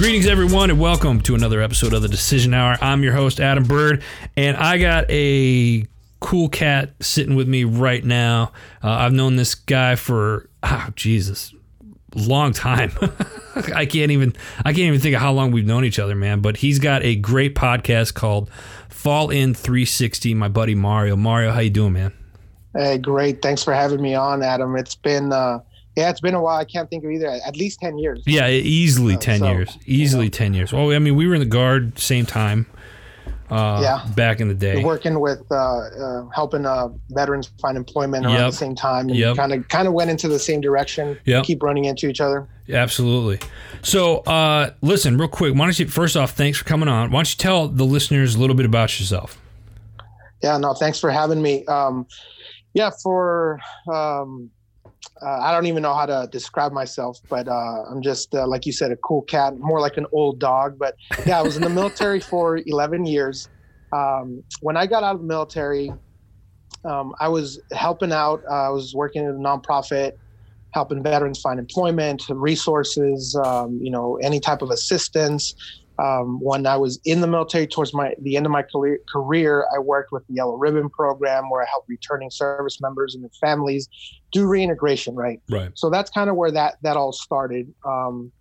Greetings, everyone, and welcome to another episode of the Decision Hour. I'm your host, Adam Bird, and I got a cool cat sitting with me right now. Uh, I've known this guy for, oh, Jesus, long time. I can't even I can't even think of how long we've known each other, man. But he's got a great podcast called Fall In 360. My buddy Mario. Mario, how you doing, man? Hey, great. Thanks for having me on, Adam. It's been uh, yeah, it's been a while. I can't think of either. At least ten years. Yeah, easily ten so, years. Easily you know. ten years. Well, I mean, we were in the guard same time. Uh, yeah. Back in the day, You're working with uh, uh, helping uh, veterans find employment around yep. the same time, and kind of kind of went into the same direction. Yeah. Keep running into each other. Absolutely. So, uh, listen, real quick. Why don't you first off, thanks for coming on. Why don't you tell the listeners a little bit about yourself? Yeah. No. Thanks for having me. Um, yeah. For um, uh, I don't even know how to describe myself, but uh, I'm just uh, like you said, a cool cat, more like an old dog. But yeah, I was in the military for 11 years. Um, when I got out of the military, um, I was helping out. Uh, I was working in a nonprofit, helping veterans find employment, resources, um, you know, any type of assistance. Um, when I was in the military, towards my the end of my career, I worked with the Yellow Ribbon Program, where I helped returning service members and their families do reintegration. Right. Right. So that's kind of where that that all started. Um,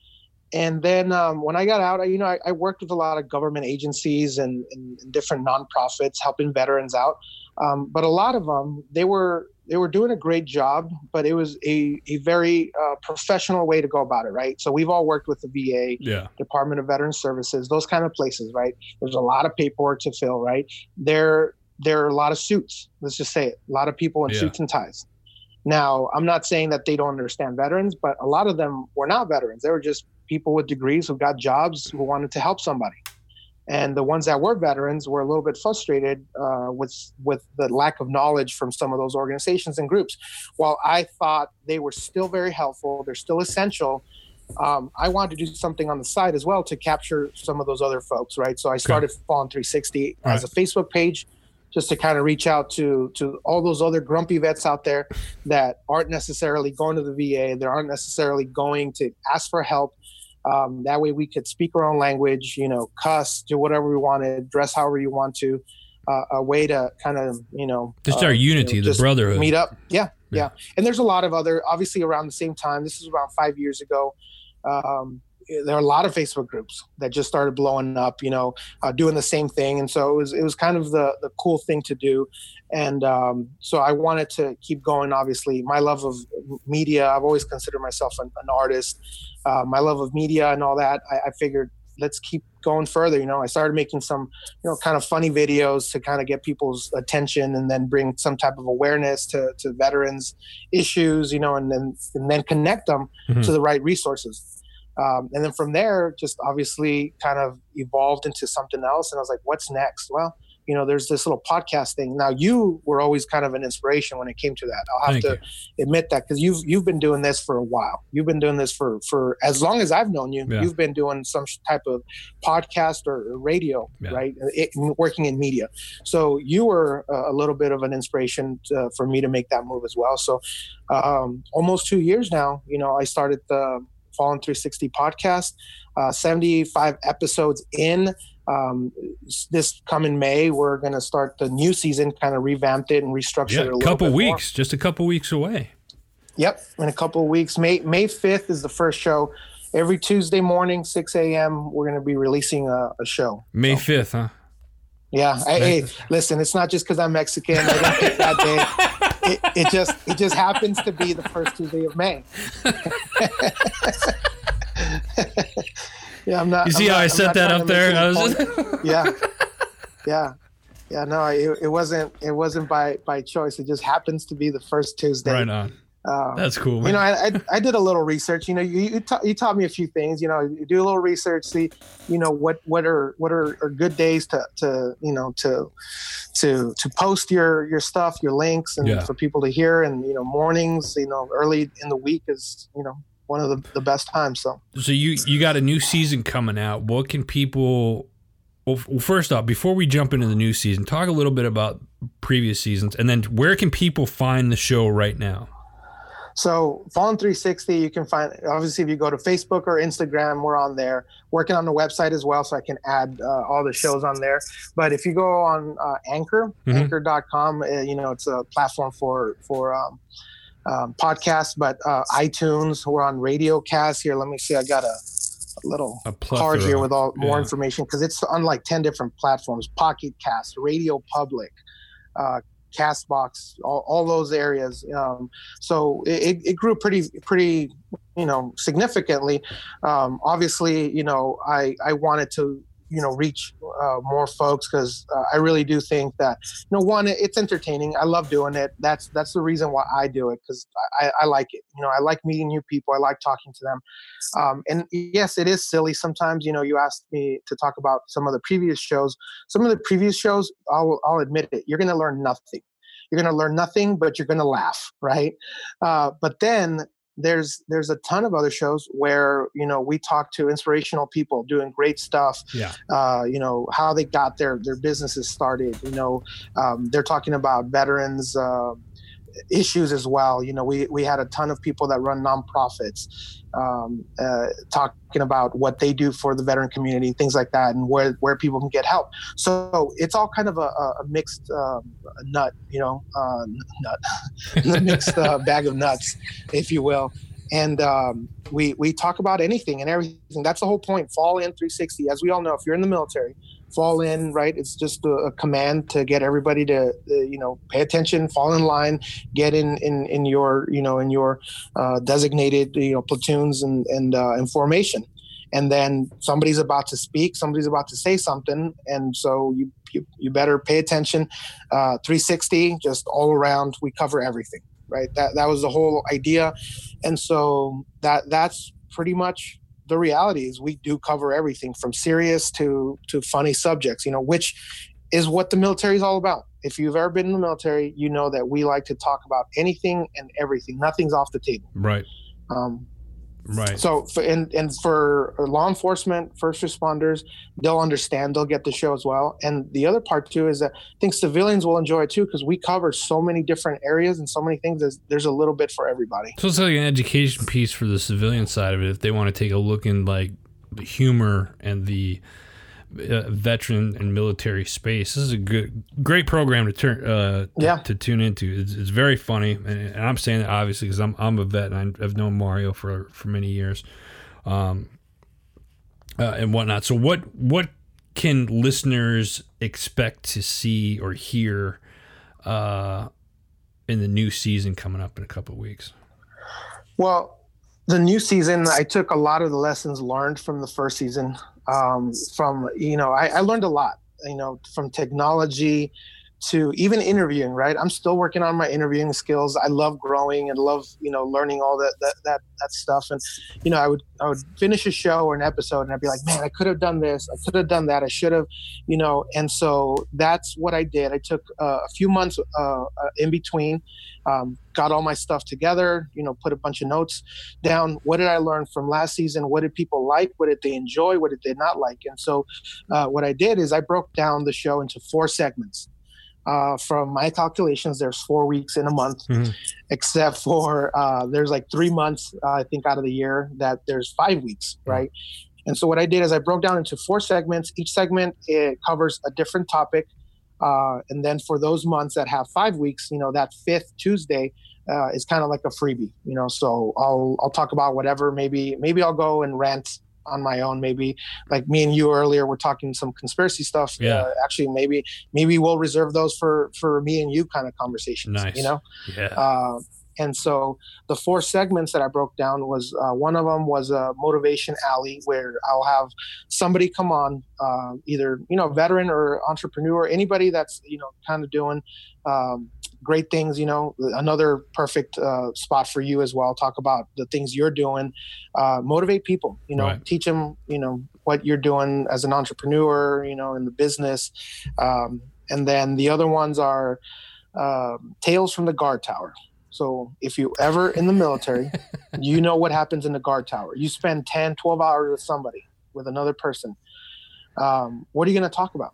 and then um, when I got out, I, you know, I, I, worked with a lot of government agencies and, and, and different nonprofits helping veterans out. Um, but a lot of them, they were they were doing a great job, but it was a, a very uh, professional way to go about it, right? So we've all worked with the VA, yeah. Department of Veteran Services, those kind of places, right? There's a lot of paperwork to fill, right? There there are a lot of suits. Let's just say it, a lot of people in yeah. suits and ties. Now, I'm not saying that they don't understand veterans, but a lot of them were not veterans. They were just people with degrees who got jobs who wanted to help somebody and the ones that were veterans were a little bit frustrated uh, with with the lack of knowledge from some of those organizations and groups. While I thought they were still very helpful, they're still essential. Um, I wanted to do something on the side as well to capture some of those other folks, right? So I started okay. Fall In 360 right. as a Facebook page, just to kind of reach out to to all those other grumpy vets out there that aren't necessarily going to the VA, they aren't necessarily going to ask for help um, that way we could speak our own language, you know, cuss, do whatever we wanted, dress however you want to. Uh, a way to kind of, you know, just our uh, unity, you know, the brotherhood. Meet up. Yeah, yeah, yeah. And there's a lot of other, obviously around the same time, this is around five years ago. Um, there are a lot of Facebook groups that just started blowing up, you know, uh, doing the same thing, and so it was it was kind of the the cool thing to do, and um, so I wanted to keep going. Obviously, my love of media, I've always considered myself an, an artist. Uh, my love of media and all that, I, I figured let's keep going further. You know, I started making some, you know, kind of funny videos to kind of get people's attention and then bring some type of awareness to, to veterans issues, you know, and then, and then connect them mm-hmm. to the right resources. Um, and then from there, just obviously kind of evolved into something else. And I was like, what's next? Well, you know, there's this little podcast thing. Now, you were always kind of an inspiration when it came to that. I'll have Thank to you. admit that because you've you've been doing this for a while. You've been doing this for for as long as I've known you. Yeah. You've been doing some type of podcast or radio, yeah. right? It, working in media. So you were a little bit of an inspiration to, for me to make that move as well. So um, almost two years now, you know, I started the Fall In 360 podcast. Uh, 75 episodes in. Um, this coming May, we're going to start the new season, kind of revamped it and restructured yeah, it a couple weeks, more. just a couple weeks away. Yep, in a couple weeks. May May 5th is the first show. Every Tuesday morning, 6 a.m., we're going to be releasing a, a show. May so. 5th, huh? Yeah. I, hey, listen, it's not just because I'm Mexican. I pick that day it, it just it just happens to be the first Tuesday of May. yeah, I'm not. You see I'm how not, I set that up there? I was just... yeah, yeah, yeah. No, it, it wasn't. It wasn't by by choice. It just happens to be the first Tuesday. Right on. Uh, That's cool. Man. You know, I, I, I did a little research. You know, you you, ta- you, taught me a few things. You know, you do a little research, see, you know, what what are what are, are good days to to you know to to to post your your stuff, your links, and yeah. for people to hear. And you know, mornings, you know, early in the week is you know one of the, the best times. So, so you you got a new season coming out. What can people? Well, first off, before we jump into the new season, talk a little bit about previous seasons, and then where can people find the show right now? So Fall In 360, you can find obviously if you go to Facebook or Instagram, we're on there. Working on the website as well, so I can add uh, all the shows on there. But if you go on uh, Anchor, mm-hmm. Anchor.com, uh, you know it's a platform for for um, um, podcasts. But uh, iTunes, we're on Radio Cast here. Let me see, I got a, a little a card here with all more yeah. information because it's on like ten different platforms: Pocket Cast, Radio Public. Uh, Castbox, all, all those areas. Um, so it, it grew pretty pretty you know significantly. Um, obviously, you know I I wanted to you know reach uh, more folks because uh, I really do think that you know one it's entertaining. I love doing it. That's that's the reason why I do it because I, I like it. You know I like meeting new people. I like talking to them. Um, and yes, it is silly sometimes. You know you asked me to talk about some of the previous shows. Some of the previous shows, I'll I'll admit it. You're going to learn nothing. You're going to learn nothing, but you're going to laugh, right? Uh, but then there's there's a ton of other shows where you know we talk to inspirational people doing great stuff yeah. uh, you know how they got their their businesses started you know um, they're talking about veterans uh, issues as well. You know, we, we had a ton of people that run nonprofits um, uh, talking about what they do for the veteran community, things like that, and where, where people can get help. So it's all kind of a, a mixed uh, nut, you know, uh, nut, mixed uh, bag of nuts, if you will. And um, we, we talk about anything and everything. That's the whole point. Fall in 360. As we all know, if you're in the military, fall in right? It's just a, a command to get everybody to uh, you know pay attention fall in line get in in, in your you know in your uh, designated you know platoons and and, uh, and formation. And then somebody's about to speak somebody's about to say something and so you you, you better pay attention. Uh, 360 just all around we cover everything right? That that was the whole idea. And so that that's pretty much the reality is we do cover everything from serious to to funny subjects you know which is what the military is all about. If you've ever been in the military you know that we like to talk about anything and everything. Nothing's off the table. Right. Um, Right. So, for, and and for law enforcement, first responders, they'll understand. They'll get the show as well. And the other part too is that I think civilians will enjoy it too because we cover so many different areas and so many things. There's, there's a little bit for everybody. So it's like an education piece for the civilian side of it. If they want to take a look in like the humor and the uh, veteran and military space. This is a good, great program to turn, uh, yeah. to, to tune into. It's, it's very funny, and, and, I'm saying that obviously because I'm I'm a vet and I've known Mario for for many years, um, uh, and whatnot. So what what can listeners expect to see or hear, uh, in the new season coming up in a couple of weeks? Well, the new season, I took a lot of the lessons learned from the first season um, from you know I, I learned a lot you know from technology to even interviewing right? I'm still working on my interviewing skills. I love growing and love you know learning all that that that, that stuff. And you know i would i would finish a show or an episode and i'd be like man i could have done this. I could have done that. I should have you know? And so that's what i did. I took uh, a few months uh, uh, in between um, got all my stuff together you know put a bunch of notes down. What did i learn from last season? What did people like? What did they enjoy? What did they not like? And so uh, what i did is i broke down the show into four segments uh, from my calculations, there's four weeks in a month, mm-hmm. except for uh, there's like three months, uh, I think, out of the year that there's five weeks, mm-hmm. right? And so what I did is I broke down into four segments. Each segment it covers a different topic, uh, and then for those months that have five weeks, you know, that fifth Tuesday uh, is kind of like a freebie, you know. So I'll I'll talk about whatever. Maybe maybe I'll go and rant on my own maybe. Like me and you earlier we're talking some conspiracy stuff. Yeah. Uh, actually maybe maybe we'll reserve those for for me and you kind of conversations nice. you know? Yeah. Uh, and so the four segments that I broke down was uh, one of them was a motivation alley where I'll have somebody come on, uh, either you know veteran or entrepreneur, anybody that's you know kind of doing um, great things. You know, another perfect uh, spot for you as well. Talk about the things you're doing, uh, motivate people. You know, right. teach them. You know what you're doing as an entrepreneur. You know, in the business, um, and then the other ones are. Um, tales from the guard tower so if you ever in the military, you know what happens in the guard tower. You spend 10, 12 hours with somebody, with another person. Um, what are you going to talk about?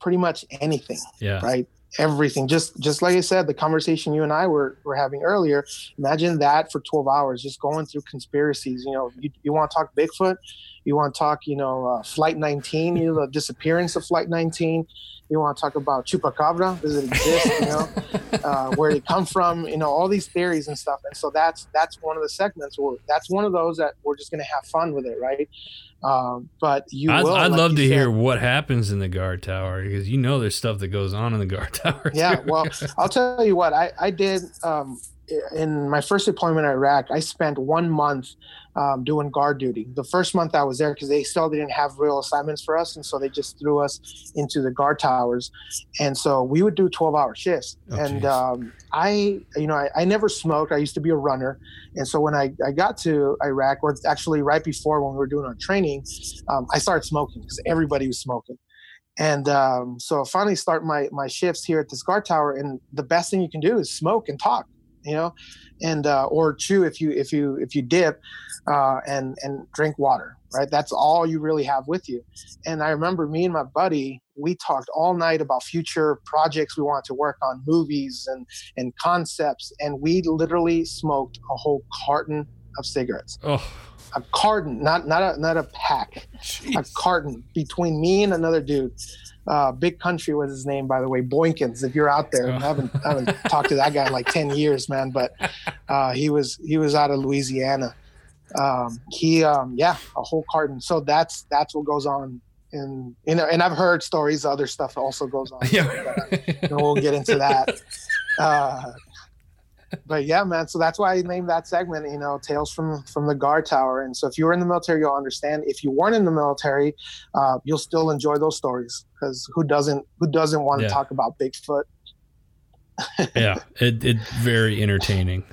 Pretty much anything. Yeah. Right. Everything. Just just like i said the conversation you and i were, were having earlier imagine that for 12 hours just going through conspiracies. You know you, you want to talk bigfoot? You want to talk you know uh, flight 19 you know the disappearance of flight 19 you want to talk about chupacabra? Does it exist you know? Uh, where they come from? You know all these theories and stuff. And so that's that's one of the segments where that's one of those that we're just going to have fun with it right um, but you, I'd, will, I'd like love to said- hear what happens in the guard tower because you know there's stuff that goes on in the guard tower. yeah too. well i'll tell you what i, I did um, in my first deployment in iraq i spent one month um, doing guard duty. The first month i was there because they still didn't have real assignments for us and so they just threw us into the guard towers. And so we would do 12 hour shifts. Oh, and um, i you know I, I never smoked. I used to be a runner. And so when I, I got to iraq or actually right before when we were doing our training um, i started smoking because everybody was smoking. And um, so I finally start my my shifts here at this guard tower, and the best thing you can do is smoke and talk, you know, and uh, or two if you if you if you dip, uh, and and drink water, right? That's all you really have with you. And I remember me and my buddy, we talked all night about future projects we wanted to work on, movies and and concepts, and we literally smoked a whole carton of cigarettes, Oh, a carton, not not a not a pack a carton between me and another dude. Uh, Big Country was his name, by the way. Boykins. If you're out there, I haven't I haven't talked to that guy in like ten years, man. But uh, he was he was out of Louisiana. Um, he um, yeah, a whole carton. So that's that's what goes on. And you know, and I've heard stories. Other stuff also goes on. Yeah. and we'll get into that. Uh, but yeah, man. So that's why I named that segment, you know, Tales from from the Guard Tower. And so if you were in the military, you'll understand. If you weren't in the military, uh, you'll still enjoy those stories because who doesn't who doesn't want to Yeah. talk about Bigfoot? yeah, it it very entertaining.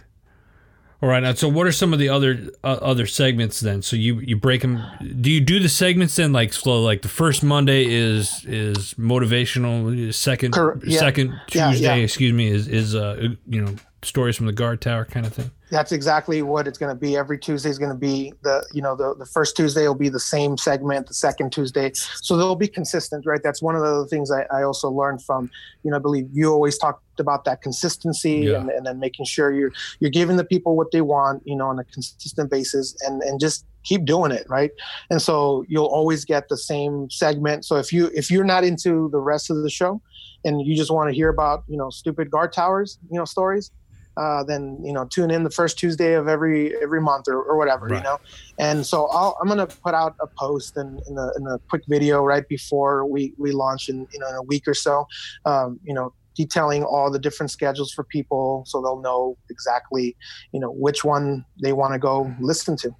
All right, now, so what are some of the other uh, other segments then? So you you break them. Do you do the segments then like slow? Like the first Monday is is motivational. Second Cor- yeah. second Yeah, Tuesday, yeah. excuse me, is is uh you know stories from the guard tower kind of thing. That's exactly what it's going to be. Every Tuesday is going to be the you know the the first Tuesday will be the same segment. The second Tuesday, so they'll be consistent, right? That's one of the things I, I also learned from you know I believe you always talked about that consistency Yeah. and, and then making sure you're you're giving the people what they want, you know, on a consistent basis, and and just keep doing it, right? And so you'll always get the same segment. So if you if you're not into the rest of the show, and you just want to hear about you know stupid guard towers, you know stories uh, then you know tune in the first Tuesday of every every month or, or whatever Right. you know. And so I'll, I'm gonna put out a post in, in, a, in a quick video right before we we launch in you know in a week or so. Um, you know detailing all the different schedules for people so they'll know exactly you know which one they want to go listen to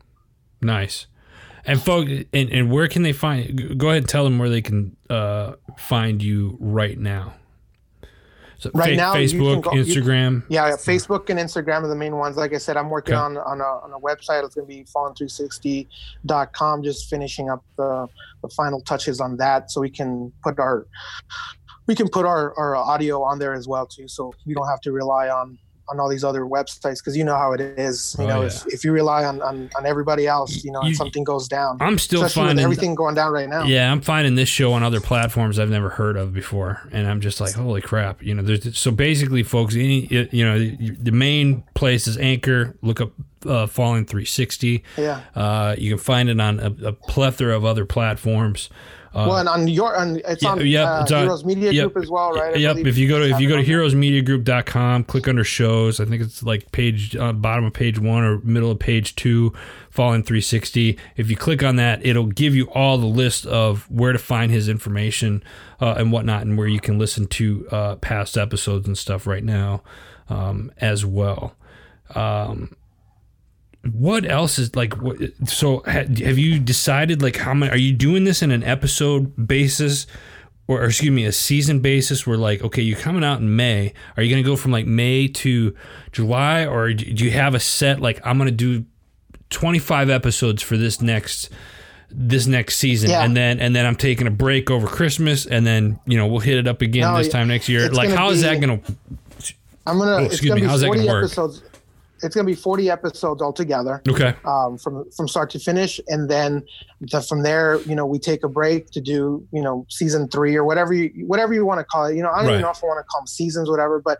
Nice. And folks, and, and where can they find? Go ahead and tell them where they can uh, find you right now. So Right now, you Facebook, go- you- Instagram. Yeah, yeah, Facebook and Instagram are the main ones. Like I said, I'm working Okay. on on a, on a website. It's going to be fallen360.com. Just finishing up the, the final touches on that, so we can put our we can put our, our audio on there as well too. So we don't have to rely on on all these other websites because you know how it is. You Oh, know, yeah. if, if you rely on, on on everybody else, you know, You- and something goes down. I'm still Especially finding everything going down right now. Yeah, I'm finding this show on other platforms I've never heard of before, and I'm just like, holy crap! You know, there's so basically, folks, any you know, the main place is Anchor. Look up uh, Fall In 360. Yeah. Uh, you can find it on a, a plethora of other platforms. Uh, well, and on your on it's yeah, on yep, uh, it's on- Heroes Media yep, Group as well, right? I Yep. If you go to if you go to heroesmediagroup.com, click under shows. I think it's like page uh, bottom of page one or middle of page two, Fall In 360. If you click on that, it'll give you all the list of where to find his information uh, and whatnot, and where you can listen to uh, past episodes and stuff right now um, as well. Um, what else is like what, so ha, have you decided like how many are you doing this in an episode basis or, or excuse me a season basis where like okay you're coming out in may are you going to go from like may to july or do you have a set like i'm going to do 25 episodes for this next this next season Yeah. and then and then i'm taking a break over christmas and then you know we'll hit it up again No, this time next year like how is that going to I'm gonna. Oh, it's excuse me, be how's that gonna 40 work? episodes. It's going to be 40 episodes altogether. Okay. Um, from from start to finish, and then the, from there, you know, we take a break to do, you know, season three or whatever you whatever you want to call it. You know, I don't Right. even know if I want to call them seasons, whatever, but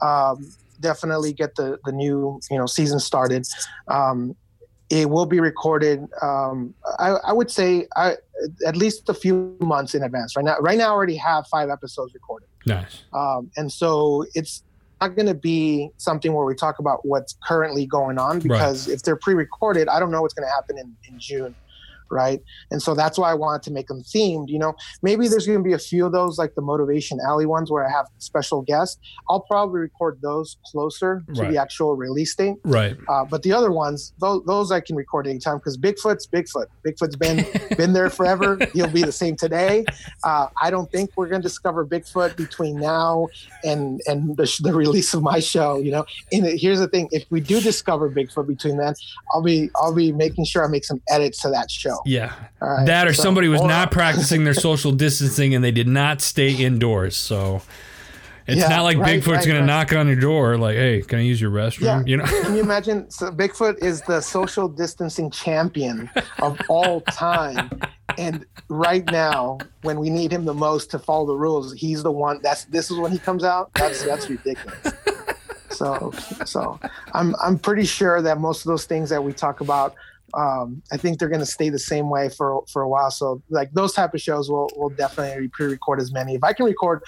um, definitely get the the new you know season started. Um, it will be recorded. Um, I, I would say I, at least a few months in advance. Right now, right now, I already have five episodes recorded. Nice. Um, and so it's not going to be something where we talk about what's currently going on because if they're pre-recorded, I don't know what's going to happen in, in June. Right. And so that's why I wanted to make them themed. You know, maybe there's going to be a few of those, like the Motivation Alley ones where I have special guests. I'll probably record those closer to Right. the actual release date. Right. Uh, but the other ones, those, those I can record anytime because Bigfoot's Bigfoot. Bigfoot's been been there forever. He'll be the same today. Uh, I don't think we're going to discover Bigfoot between now and and the, sh- the release of my show. You know, and here's the thing: if we do discover Bigfoot between then, I'll be I'll be making sure I make some edits to that show. Yeah. Right, That or so- somebody was not practicing their social distancing and they did not stay indoors. So it's Yeah, not like right, Bigfoot's right, going to knock on your door like, "Hey, can I use your restroom?" Yeah. You know. Can you imagine? So Bigfoot is the social distancing champion of all time. And right now, when we need him the most to follow the rules, he's the one. That's this is when he comes out. That's that's ridiculous. So so I'm I'm pretty sure that most of those things that we talk about, um, I think they're going to stay the same way for for a while. So like those type of shows, we'll we'll definitely pre-record as many. If I can record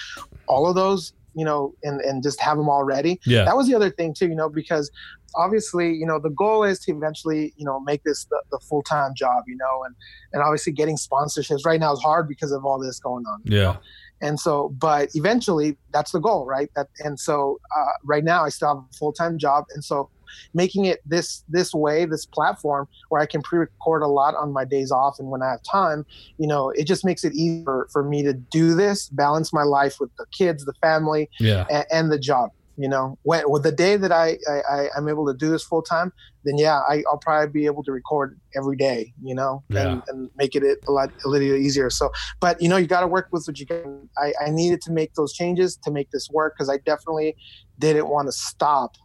all of those, you know, and and just have them all ready, Yeah. that was the other thing too you know because obviously you know the goal is to eventually you know make this the, the full-time job you know and and obviously getting sponsorships right now is hard because of all this going on Yeah. know? and so but eventually that's the goal right that and so uh, right now i still have a full-time job and so making it this this way this platform where i can pre-record a lot on my days off and when i have time you know it just makes it easier for me to do this balance my life with the kids the family Yeah. and, and the job. You know, when with the day that I, I I'm able to do this full time, then yeah, I, I'll probably be able to record every day. You know, Yeah. and, and make it a lot a little easier. So, but you know, you got to work with what you can. I, I needed to make those changes to make this work because I definitely didn't want to stop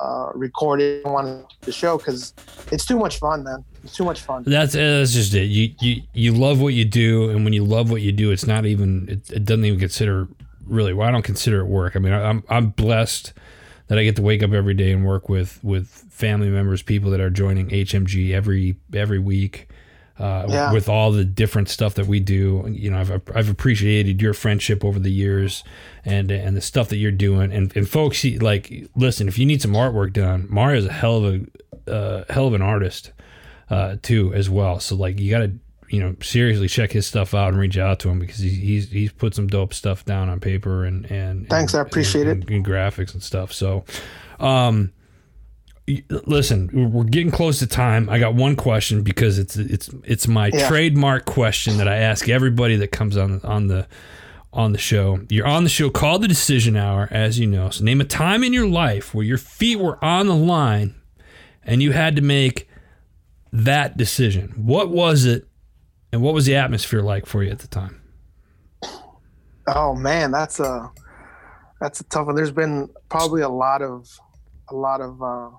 uh, recording on the show because it's too much fun, man. It's too much fun. That's that's just it. You you you love what you do, and when you love what you do, it's not even it, it doesn't even consider really. Well, I don't consider it work. I mean, I- I'm I'm blessed that I get to wake up every day and work with with family members, people that are joining HMG every every week. Uh, Yeah. With all the different stuff that we do, you know, I've I've appreciated your friendship over the years, and and the stuff that you're doing. And and folks, like, listen, if you need some artwork done, Mario's a hell of a uh, hell of an artist uh, too as well. So like you got to you know seriously check his stuff out and reach out to him because he, he's he's put some dope stuff down on paper and and Thanks, and, I appreciate and, it. and graphics and stuff. So, um, listen, we're getting close to time. I got one question because it's it's it's my Yeah. trademark question that I ask everybody that comes on on the on the show. You're on the show called the Decision Hour, as you know. So name a time in your life where your feet were on the line and you had to make that decision. What was it, and what was the atmosphere like for you at the time? Oh man, that's a that's a tough one. There's been probably a lot of a lot of uh,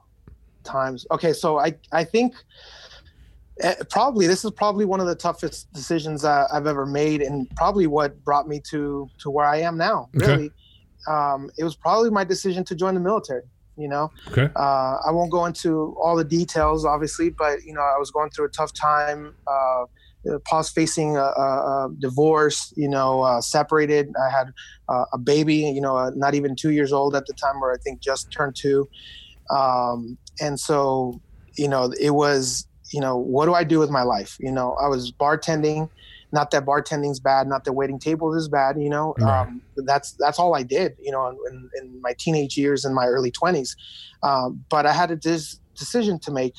times. Okay, so I I think eh, probably this is probably one of the toughest decisions uh, I've ever made, and probably what brought me to to where I am now. Okay. Really, um, it was probably my decision to join the military. You know, Okay. uh, I won't go into all the details, obviously, but you know, I was going through a tough time. Uh, past facing a, a, a divorce, you know, uh, separated. I had uh, a baby, you know, uh, not even two years old at the time, or I think just turned two. Um, and so, you know, it was, you know, what do I do with my life? You know, I was bartending. Not that bartending's bad, not that waiting tables is bad. You know, Right. um, that's that's all I did. You know, in, in my teenage years and my early twenties. Um, but I had a dis- decision to make.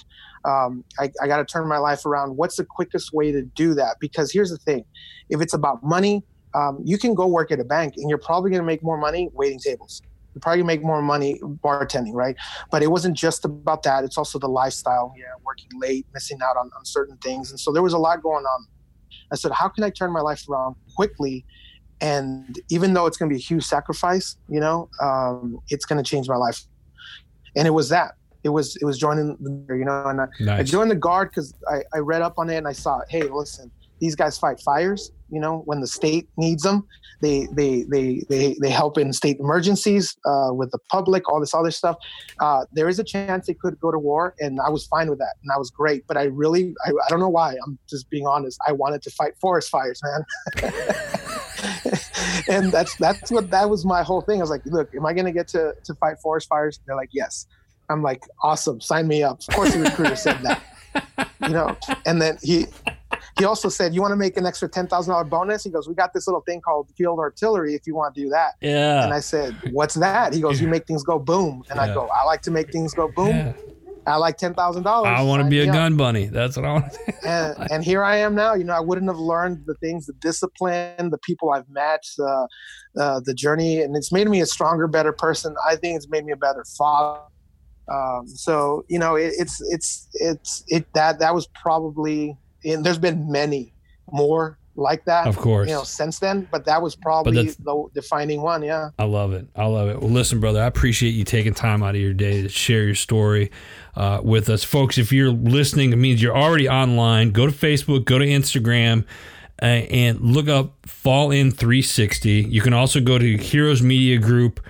Um, I, I got to turn my life around. What's the quickest way to do that? Because here's the thing: if it's about money, um, you can go work at a bank, and you're probably going to make more money waiting tables. You're probably make more money bartending, right? But it wasn't just about that. It's also the lifestyle. Yeah, working late, missing out on, on certain things, and so there was a lot going on. I said, how can I turn my life around quickly? And even though it's going to be a huge sacrifice, you know, um, it's going to change my life. And it was that. it was it was joining the you know and I, Nice. I joined the guard because I, I read up on it and I saw hey listen these guys fight fires you know when the state needs them. They they they they, they help in state emergencies uh, with the public all this other stuff. Uh, there is a chance they could go to war and I was fine with that and that was great but I really I, I don't know why. I'm just being honest. I wanted to fight forest fires man. And that's that's what that was my whole thing. I was like look am I gonna get to to fight forest fires? They're like yes. I'm like, awesome, sign me up. Of course, the recruiter said that, you know. And then he he also said, you want to make an extra ten thousand dollar bonus? He goes, we got this little thing called field artillery. If you want to do that, Yeah. and I said, what's that? He goes, you make things go boom. And Yeah. I go, I like to make things go boom. Yeah. I like ten thousand dollars. I want to be a gun bunny. That's what I want. and, and here I am now. You know, I wouldn't have learned the things, the discipline, the people I've met, uh, uh, the journey, and it's made me a stronger, better person. I think it's made me a better father. Um, so you know, it, it's it's it's it that that was probably, and there's been many more like that. Of course. you know, since then, but that was probably the defining one. Yeah. I love it. I love it. Well, listen, brother, I appreciate you taking time out of your day to share your story uh, with us. Folks, if you're listening, it means you're already online. Go to Facebook, go to Instagram, uh, and look up Fall In 360. You can also go to Heroes Media Group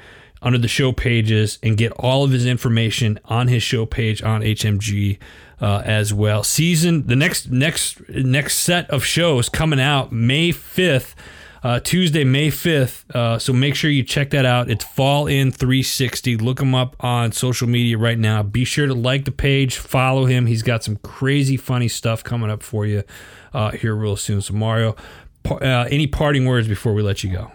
under the show pages and get all of his information on his show page on HMG uh, as well. Season the next next next set of shows coming out May 5th uh, Tuesday, May 5th. Uh, so make sure you check that out. It's Fall In 360. Look him up on social media right now. Be sure to like the page, follow him. He's got some crazy, funny stuff coming up for you uh, here real soon. So, Mario, uh, any parting words before we let you go?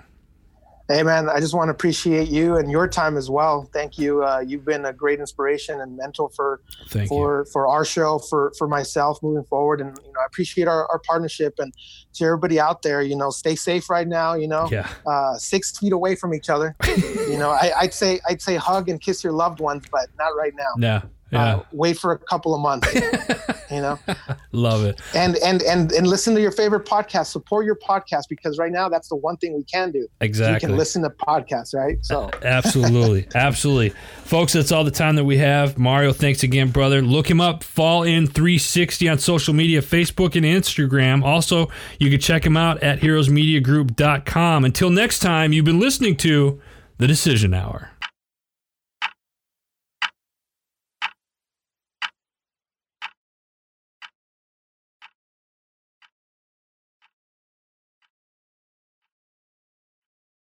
Hey man, I just want to appreciate you and your time as well. Thank you. Uh, you've been a great inspiration and mentor for Thank you. for for our show, for for myself moving forward, and you know I appreciate our, our partnership. And to everybody out there, you know, stay safe right now. You know, Yeah, uh, six feet away from each other. you know, I, I'd say I'd say hug and kiss your loved ones, but not right now. yeah, yeah. Uh, wait for a couple of months. you know, Love it. and and and and listen to your favorite podcast. Support your podcast because right now that's the one thing we can do. Exactly, you can listen to podcasts, right? So. Absolutely. Absolutely. Folks, that's all the time that we have. Mario, thanks again, brother. Look him up, Fall In 360 on social media, Facebook and Instagram. Also, you can check him out at heroesmediagroup.com. Until next time, you've been listening to The Decision Hour.